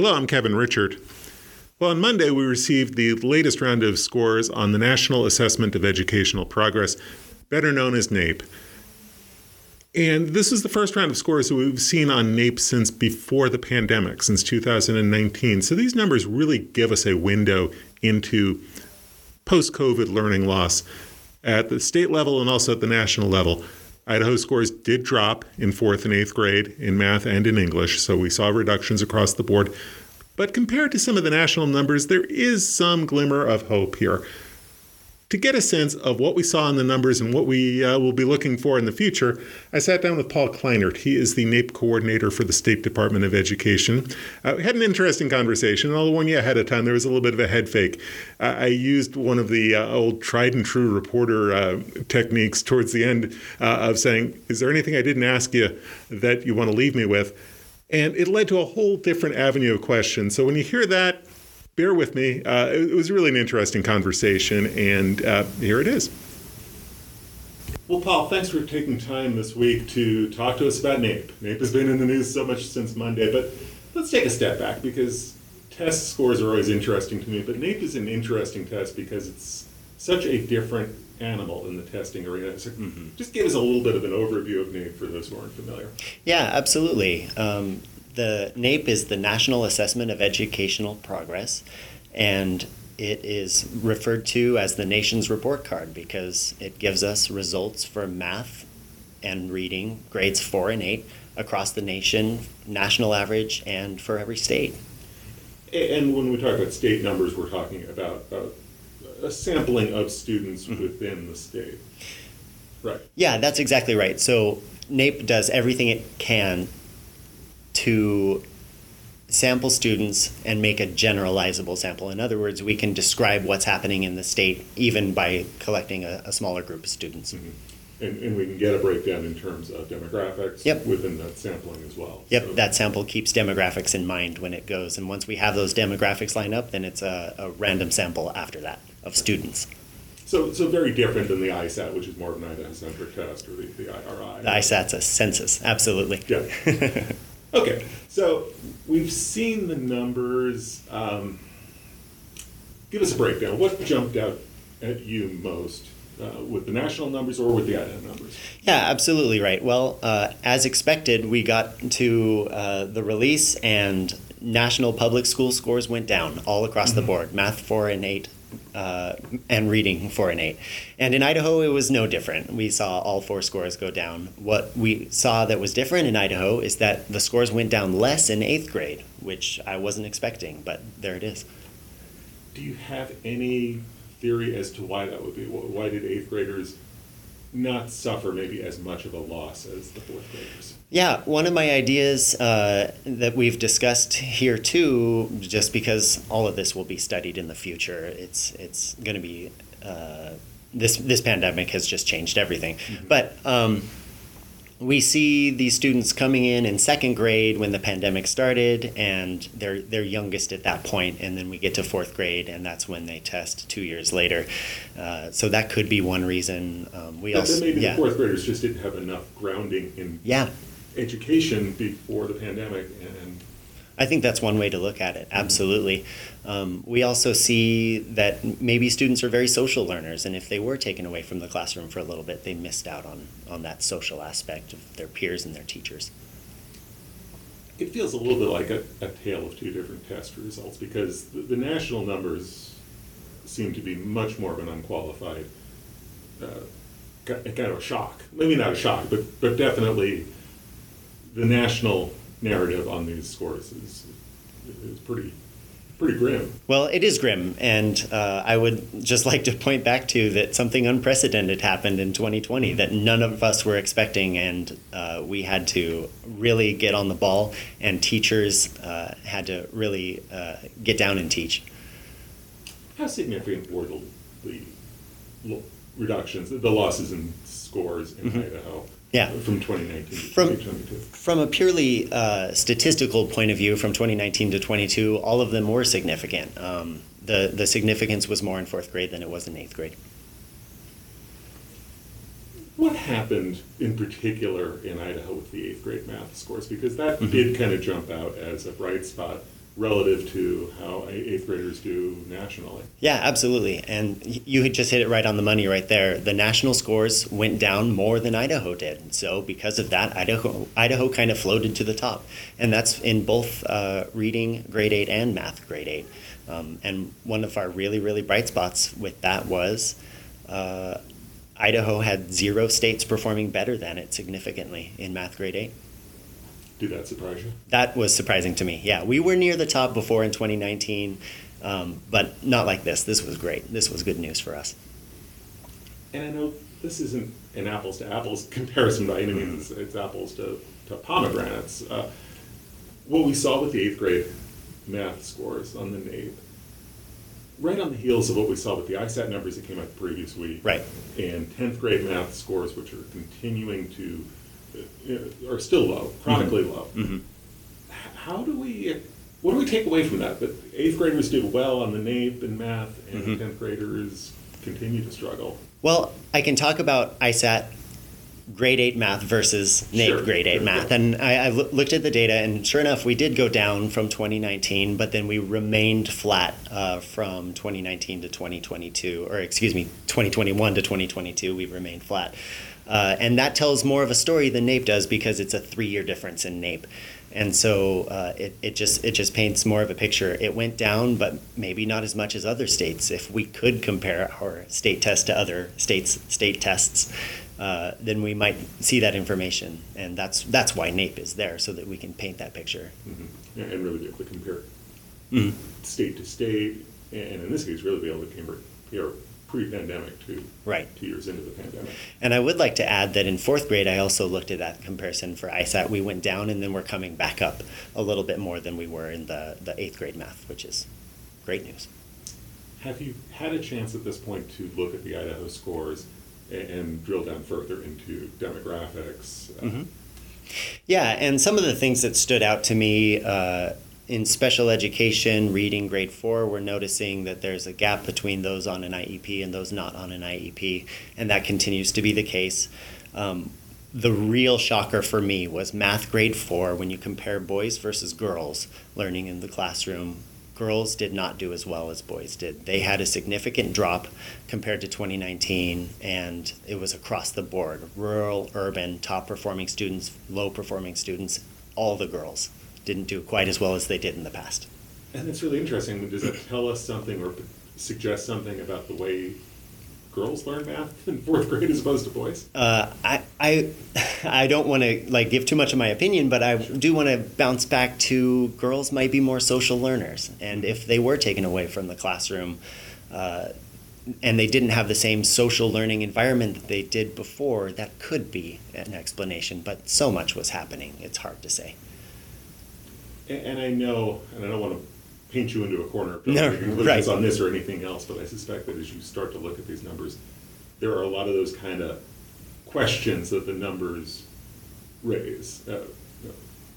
Hello, I'm Kevin Richert. Well, on Monday, we received the latest round of scores on the National Assessment of Educational Progress, better known as NAEP. And this is the first round of scores that we've seen on NAEP since before the pandemic, since 2019. So these numbers really give us a window into post COVID learning loss at the state level and also at the national level. Idaho scores did drop in fourth and eighth grade in math and in English, so we saw reductions across the board. But compared to some of the national numbers, there is some glimmer of hope here to get a sense of what we saw in the numbers and what we uh, will be looking for in the future, I sat down with Paul Kleinert. He is the NAEP coordinator for the State Department of Education. Uh, we had an interesting conversation. I'll warn you ahead of time, there was a little bit of a head fake. Uh, I used one of the uh, old tried and true reporter uh, techniques towards the end uh, of saying, Is there anything I didn't ask you that you want to leave me with? And it led to a whole different avenue of questions. So when you hear that, bear with me. Uh, it, was really an interesting conversation, and uh, here it is. Well, Paul, thanks for taking time this week to talk to us about NAEP. NAEP has been in the news so much since Monday, but let's take a step back because test scores are always interesting to me, but NAEP is an interesting test because it's such a different animal in the testing arena. So mm-hmm. Just give us a little bit of an overview of NAEP for those who aren't familiar. Yeah, absolutely. Um, the NAEP is the National Assessment of Educational Progress, and it is referred to as the nation's report card because it gives us results for math and reading, grades four and eight, across the nation, national average, and for every state. And when we talk about state numbers, we're talking about uh, a sampling of students mm-hmm. within the state. Right. Yeah, that's exactly right. So NAEP does everything it can to sample students and make a generalizable sample. In other words, we can describe what's happening in the state even by collecting a, a smaller group of students. Mm-hmm. And, and, we can get a breakdown in terms of demographics yep. within that sampling as well. Yep, so. that sample keeps demographics in mind when it goes. And once we have those demographics lined up, then it's a, a random sample after that of students. So, so very different than the ISAT, which is more of an Idaho-centric test, or the, the IRI. The ISAT's a census, absolutely. Yeah. Okay, so we've seen the numbers. Um, give us a breakdown. What jumped out at you most uh, with the national numbers or with the Idaho numbers? Yeah, absolutely right. Well, uh, as expected, we got to uh, the release and national public school scores went down all across mm-hmm. the board. Math 4 and 8 uh, and reading four and eight. And in Idaho, it was no different. We saw all four scores go down. What we saw that was different in Idaho is that the scores went down less in eighth grade, which I wasn't expecting, but there it is. Do you have any theory as to why that would be? Why did eighth graders not suffer maybe as much of a loss as the fourth graders? Yeah, one of my ideas uh, that we've discussed here too, just because all of this will be studied in the future, it's it's going to be uh, this this pandemic has just changed everything. Mm-hmm. But um, we see these students coming in in second grade when the pandemic started, and they're they're youngest at that point, and then we get to fourth grade, and that's when they test two years later. Uh, so that could be one reason. Um, we also maybe yeah. the fourth graders just didn't have enough grounding in yeah education before the pandemic and I think that's one way to look at it. Absolutely. Um, we also see that maybe students are very social learners, and if they were taken away from the classroom for a little bit, they missed out on, on that social aspect of their peers and their teachers. It feels a little bit like a, a tale of two different test results because the, the national numbers seem to be much more of an unqualified uh, kind of a shock. Maybe not a shock, but, but definitely the national narrative on these scores is is pretty pretty grim. Well, it is grim, and uh, I would just like to point back to that something unprecedented happened in 2020 that none of us were expecting, and uh, we had to really get on the ball, and teachers uh, had to really uh, get down and teach. How significant were the, the reductions, the losses in scores in mm-hmm. Idaho? Yeah. From 2019 to from, 2022. From a purely uh, statistical point of view, from 2019 to 22, all of them were significant. Um, the, the significance was more in fourth grade than it was in eighth grade. What happened in particular in Idaho with the eighth grade math scores? Because that mm-hmm. did kind of jump out as a bright spot relative to how eighth graders do nationally. Yeah, absolutely. And you had just hit it right on the money right there. The national scores went down more than Idaho did. So because of that, Idaho Idaho kind of floated to the top, and that's in both uh, reading grade eight and math grade eight. Um, and one of our really really bright spots with that was. Uh, Idaho had zero states performing better than it significantly in math grade 8. Did that surprise you? That was surprising to me. Yeah, we were near the top before in 2019, um, but not like this. This was great. This was good news for us. And I know this isn't an apples to apples comparison by any means. It's apples to, to pomegranates. Uh, what we saw with the eighth grade math scores on the NAEP, right on the heels of what we saw with the ISAT numbers that came out the previous week, right, and 10th grade math scores, which are continuing to are still low, chronically mm-hmm. low. Mm-hmm. How do we, what do we take away from that? That eighth graders did well on the NAEP and math, and mm-hmm. 10th graders continue to struggle? Well, I can talk about ISAT grade 8 math versus NAEP sure, grade 8 sure, math. And I, I looked at the data, and sure enough, we did go down from 2019, but then we remained flat uh, from 2019 to 2022, or excuse me, 2021 to 2022, we remained flat. Uh, and that tells more of a story than NAEP does because it's a three-year difference in NAEP. And so uh, it, it just it just paints more of a picture. It went down, but maybe not as much as other states. If we could compare our state test to other states' state tests, uh, then we might see that information, and that's that's why NAEP is there, so that we can paint that picture. Mm-hmm. and really be able to compare mm-hmm. state to state, and in this case, really be able to compare pre-pandemic to right two years into the pandemic. And I would like to add that in fourth grade, I also looked at that comparison for ISAT. We went down, and then we're coming back up a little bit more than we were in the the eighth grade math, which is great news. Have you had a chance at this point to look at the Idaho scores and, and drill down further into demographics? Mm-hmm. Yeah, and some of the things that stood out to me. Uh, in special education, reading grade four, we're noticing that there's a gap between those on an IEP and those not on an IEP, and that continues to be the case. Um, the real shocker for me was math grade four when you compare boys versus girls learning in the classroom. Girls did not do as well as boys did. They had a significant drop compared to 2019, and it was across the board rural, urban, top performing students, low performing students, all the girls didn't do quite as well as they did in the past. And it's really interesting. Does that tell us something or suggest something about the way girls learn math in fourth grade as opposed to boys? Uh, I, I, I don't want to like give too much of my opinion, but I sure. do want to bounce back to girls might be more social learners, and if they were taken away from the classroom. Uh, and they didn't have the same social learning environment that they did before, that could be an explanation, but so much was happening, it's hard to say and I know, and I don't want to paint you into a corner no, right. on this or anything else, but I suspect that as you start to look at these numbers, there are a lot of those kind of questions that the numbers raise, uh,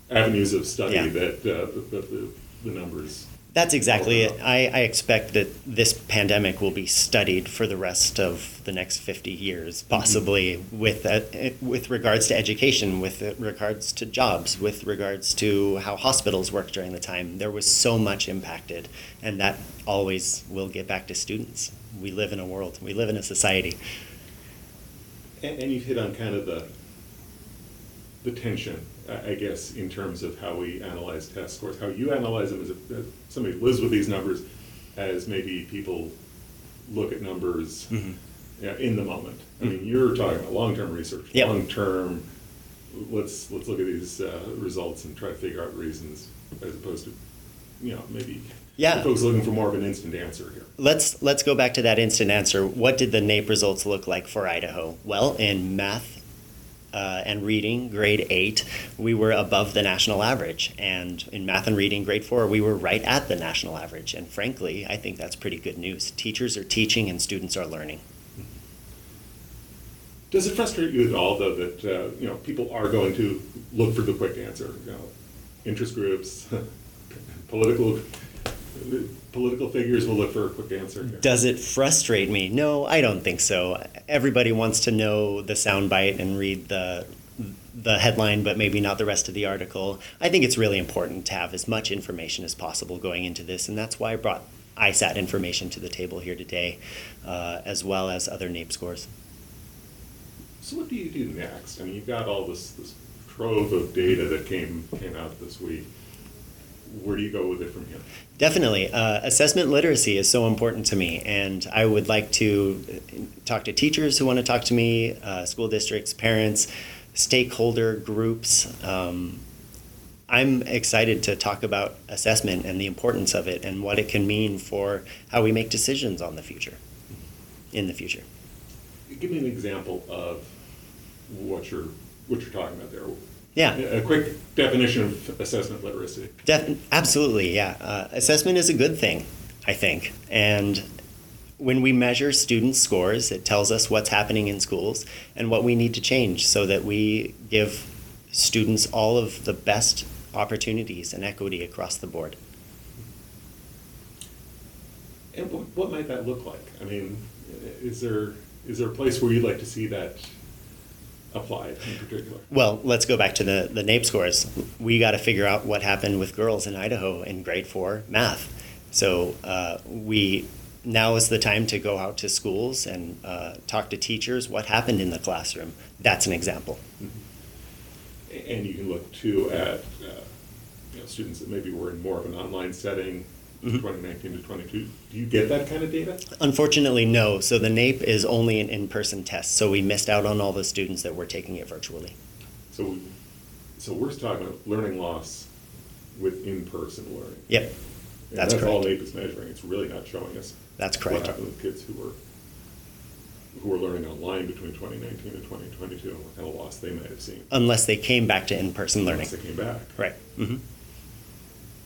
avenues of study yeah. that, uh, that the, the numbers that's exactly it. I, I expect that this pandemic will be studied for the rest of the next 50 years, possibly mm-hmm. with, uh, with regards to education, with regards to jobs, with regards to how hospitals work during the time. There was so much impacted, and that always will get back to students. We live in a world, we live in a society. And, and you've hit on kind of the, the tension I guess, in terms of how we analyze test scores, how you analyze them as, a, as somebody who lives with these numbers, as maybe people look at numbers mm-hmm. yeah, in the moment. I mean, you're talking about long-term research, yep. long-term. Let's let's look at these uh, results and try to figure out reasons, as opposed to, you know, maybe yeah. folks looking for more of an instant answer here. Let's let's go back to that instant answer. What did the NAEP results look like for Idaho? Well, in math uh, and reading, grade eight, we were above the national average. And in math and reading, grade four, we were right at the national average. And frankly, I think that's pretty good news. Teachers are teaching and students are learning. Does it frustrate you at all, though, that uh, you know people are going to look for the quick answer? You know, interest groups, political political figures will look for a quick answer. Here. Does it frustrate me? No, I don't think so. Everybody wants to know the soundbite and read the the headline, but maybe not the rest of the article. I think it's really important to have as much information as possible going into this, and that's why I brought ISAT information to the table here today, uh, as well as other NAEP scores. So what do you do next? I mean, you've got all this, this trove of data that came, came out this week. Where do you go with it from here? Definitely. Uh, assessment literacy is so important to me, and I would like to talk to teachers who want to talk to me, uh, school districts, parents, stakeholder groups. Um, I'm excited to talk about assessment and the importance of it and what it can mean for how we make decisions on the future, in the future. Give me an example of what you're, what you're talking about there. Yeah. A quick definition of assessment literacy. Def- absolutely, yeah. Uh, assessment is a good thing, I think. And when we measure students' scores, it tells us what's happening in schools and what we need to change so that we give students all of the best opportunities and equity across the board. And what might that look like? I mean, is there, is there a place where you'd like to see that applied in particular? Well, let's go back to the, the NAEP scores. We got to figure out what happened with girls in Idaho in grade four math. So uh, we now is the time to go out to schools and uh, talk to teachers. What happened in the classroom? That's an example. A- And you can look too at, uh, you know, students that maybe were in more of an online setting. 2019 to 22. Do you get that kind of data? Unfortunately, no. So the NAEP is only an in-person test. So we missed out on all the students that were taking it virtually. So, so we're talking about learning loss with in-person learning. Yep, And that's That's all. NAEP is measuring. It's really not showing us That's correct. what happened with kids who were, who were learning online between 2019 and 2022, and what kind of loss they might have seen. Unless they came back to in-person learning. Once they came back. Right. Mm-hmm.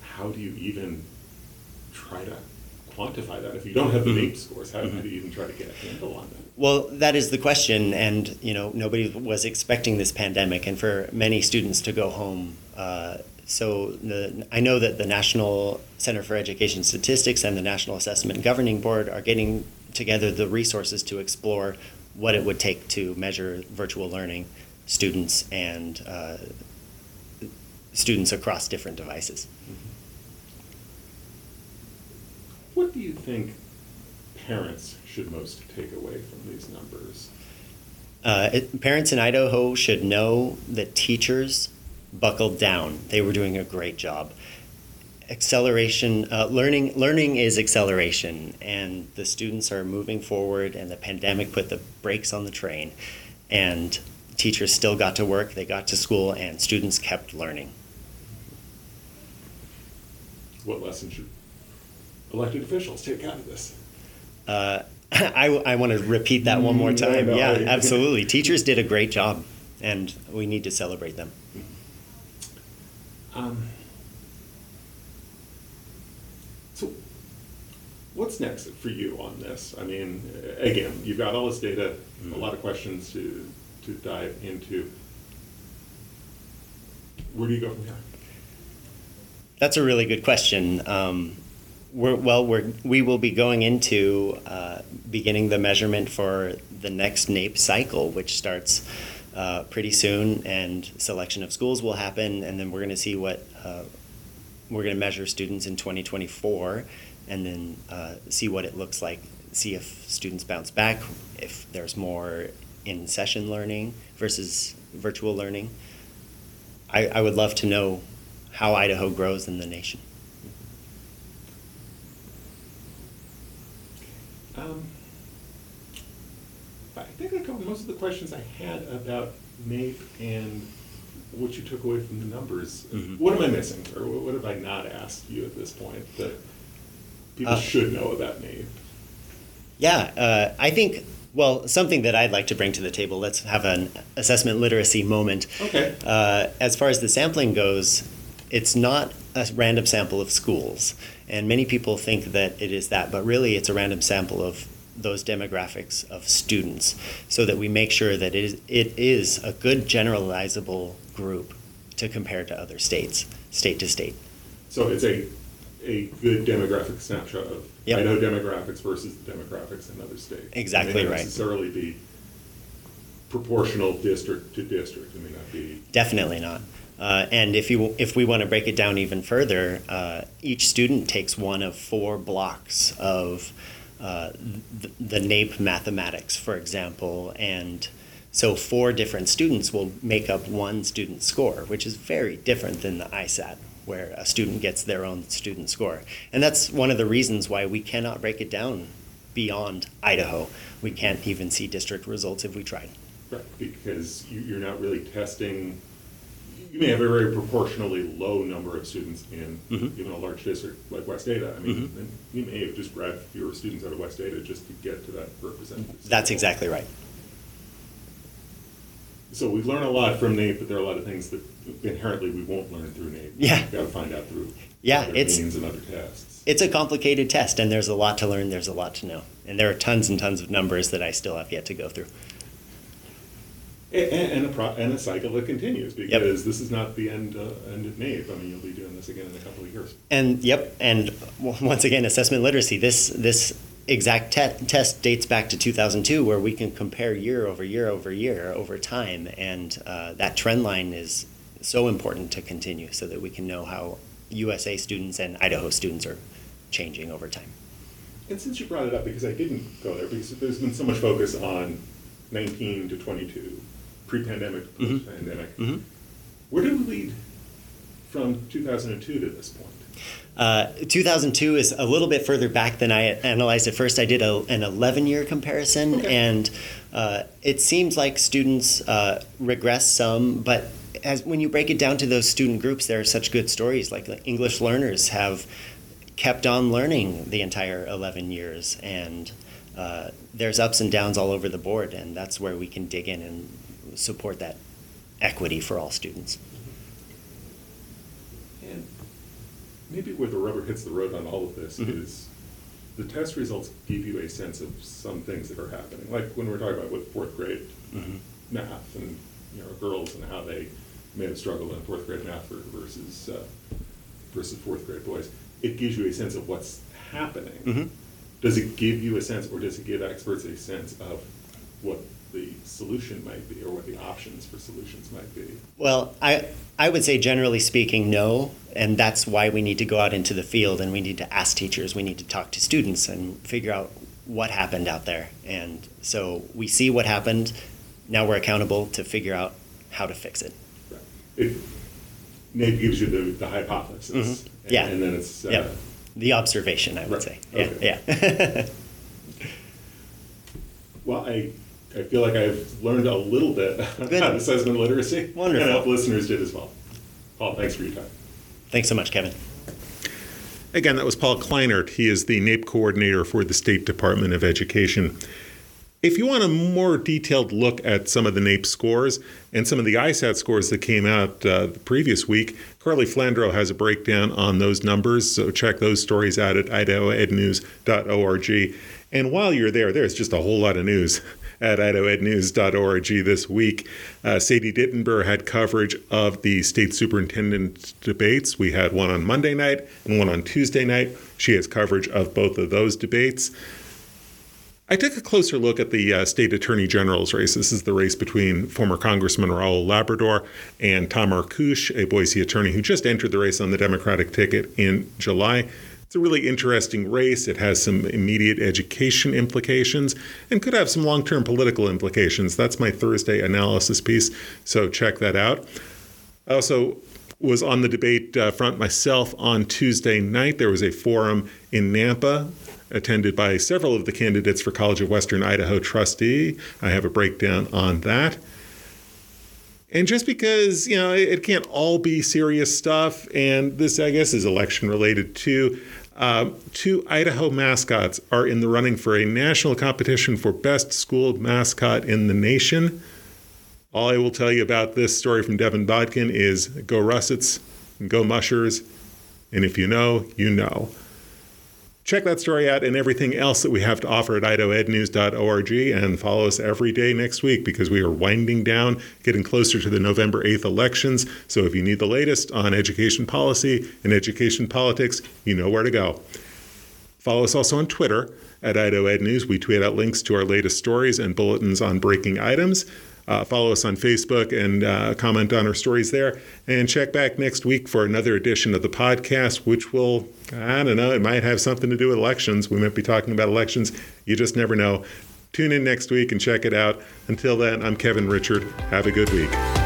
How do you even try to quantify that? If you don't have the. NAEP scores, how how do you even try to get a handle on that? Well, that is the question, and you know nobody was expecting this pandemic, and for many students to go home. Uh, so the, I know that the National Center for Education Statistics and the National Assessment Governing Board are getting together the resources to explore what it would take to measure virtual learning students and uh, students across different devices. What do you think parents should most take away from these numbers? Uh, it, parents in Idaho should know that teachers buckled down. They were doing a great job. Acceleration, uh, learning, learning is acceleration, and the students are moving forward. And the pandemic put the brakes on the train, and teachers still got to work. They got to school, and students kept learning. What lesson should elected officials take out of this? Uh, I, I want to repeat that one more Mm, time. Yeah, I- absolutely. Teachers did a great job, and we need to celebrate them. Um, so, what's next for you on this? I mean, again, you've got all this data, a lot of questions to, to dive into. Where do you go from here? That's a really good question. Um, we're, well, we're, we will be going into uh, beginning the measurement for the next NAEP cycle, which starts uh, pretty soon, and selection of schools will happen, and then we're going to see what uh, we're going to measure students in 2024, and then uh, see what it looks like, see if students bounce back, if there's more in session learning versus virtual learning. I, I would love to know how Idaho grows in the nation. Um, I think I covered most of the questions I had about NAEP and what you took away from the numbers. Mhm. What am I missing, or what what have I not asked you at this point that people Uh, should know about NAEP? Yeah, uh, I think, well, something that I'd like to bring to the table, let's have an assessment literacy moment. Okay. Uh, as far as the sampling goes, it's not a random sample of schools. And many people think that it is that, but really it's a random sample of those demographics of students so that we make sure that it is, it is a good generalizable group to compare to other states, state to state. So it's a, a good demographic snapshot of Yep. Idaho demographics versus the demographics in other states. Exactly It may right. necessarily be proportional district to district. It may not be. Definitely not. Uh, and if you if we want to break it down even further, uh, each student takes one of four blocks of uh, the, the NAEP mathematics, for example, and so four different students will make up one student score, which is very different than the ISAT, where a student gets their own student score. And that's one of the reasons why we cannot break it down beyond Idaho. We can't even see district results if we tried. Right, because you, you're not really testing. You may have a very proportionally low number of students in Mhm. even a large district like West Ada. I mean, then you may have just grabbed fewer students out of West Ada just to get to that representative. That's sample. exactly right. So we learn a lot from NAEP, but there are a lot of things that inherently we won't learn through NAEP. Yeah. We've got to find out through Yeah, other it's- means and other tests. It's a complicated test, and there's a lot to learn, there's a lot to know. And there are tons and tons of numbers that I still have yet to go through. And, and, a pro, and a cycle that continues because this is not the end, uh, end of NAEP. I mean, you'll be doing this again in a couple of years. And yep, and w- once again, assessment literacy. This this exact te- test dates back to 2002, where we can compare year over year over year over time, and uh, that trend line is so important to continue, so that we can know how USA students and Idaho students are changing over time. And since you brought it up, because I didn't go there, because there's been so much focus on 19 to 22, pre-pandemic, Mhm. post-pandemic. Mhm. Where did we lead from 2002 to this point? Uh, 2002 is a little bit further back than I analyzed at first. I did a, an 11 year comparison, Okay. and uh, it seems like students uh, regress some, but as when you break it down to those student groups, there are such good stories. Like the English learners have kept on learning the entire 11 years, and uh, there's ups and downs all over the board, and that's where we can dig in and support that equity for all students. And maybe where the rubber hits the road on all of this Mhm. is the test results give you a sense of some things that are happening. Like when we're talking about with fourth grade Mhm. math and you know girls and how they may have struggled in fourth grade math versus uh, versus fourth grade boys. It gives you a sense of what's happening. Mhm. Does it give you a sense, or does it give experts a sense of what the solution might be, or what the options for solutions might be? Well, I I would say generally speaking, no, and that's why we need to go out into the field and we need to ask teachers, we need to talk to students and figure out what happened out there. And so we see what happened. Now we're accountable to figure out how to fix it. Right. It maybe gives you the, the hypothesis. Mhm. and- Yeah. And then it's, uh, Yeah. The observation, I would Right. say. Okay. Yeah, yeah. well, I, I feel like I've learned a little bit Good. about assessment literacy. Wonderful. And I hope listeners did as well. Paul, thanks for your time. Thanks so much, Kevin. Again, that was Paul Kleinert. He is the NAEP coordinator for the State Department of Education. If you want a more detailed look at some of the NAEP scores and some of the ISAT scores that came out uh, the previous week, Carly Flandro has a breakdown on those numbers. So check those stories out at idahoednews.org. And while you're there, there's just a whole lot of news at idahoednews.org this week. Uh, Sadie Dittenber had coverage of the state superintendent debates. We had one on Monday night and one on Tuesday night. She has coverage of both of those debates. I took a closer look at the uh, state attorney general's race. This is the race between former Congressman Raul Labrador and Tom Arkoosh, a Boise attorney who just entered the race on the Democratic ticket in July. It's a really interesting race. It has some immediate education implications and could have some long term political implications. That's my Thursday analysis piece, so check that out. I also was on the debate uh, front myself on Tuesday night. There was a forum in Nampa attended by several of the candidates for College of Western Idaho trustee. I have a breakdown on that. And just because, you know, it, it can't all be serious stuff, and this, I guess, is election related too. Uh, two Idaho mascots are in the running for a national competition for best school mascot in the nation. All I will tell you about this story from Devin Bodkin is go Russets go Mushers. And if you know, you know. Check that story out and everything else that we have to offer at idahoednews.org and follow us every day next week because we are winding down, getting closer to the November 8th elections. So if you need the latest on education policy and education politics, you know where to go. Follow us also on Twitter at Idaho. We tweet out links to our latest stories and bulletins on breaking items. Uh, follow us on Facebook and uh, comment on our stories there. And check back next week for another edition of the podcast, which will, I don't know, it might have something to do with elections. We might be talking about elections. You just never know. Tune in next week and check it out. Until then, I'm Kevin Richert. Have a good week.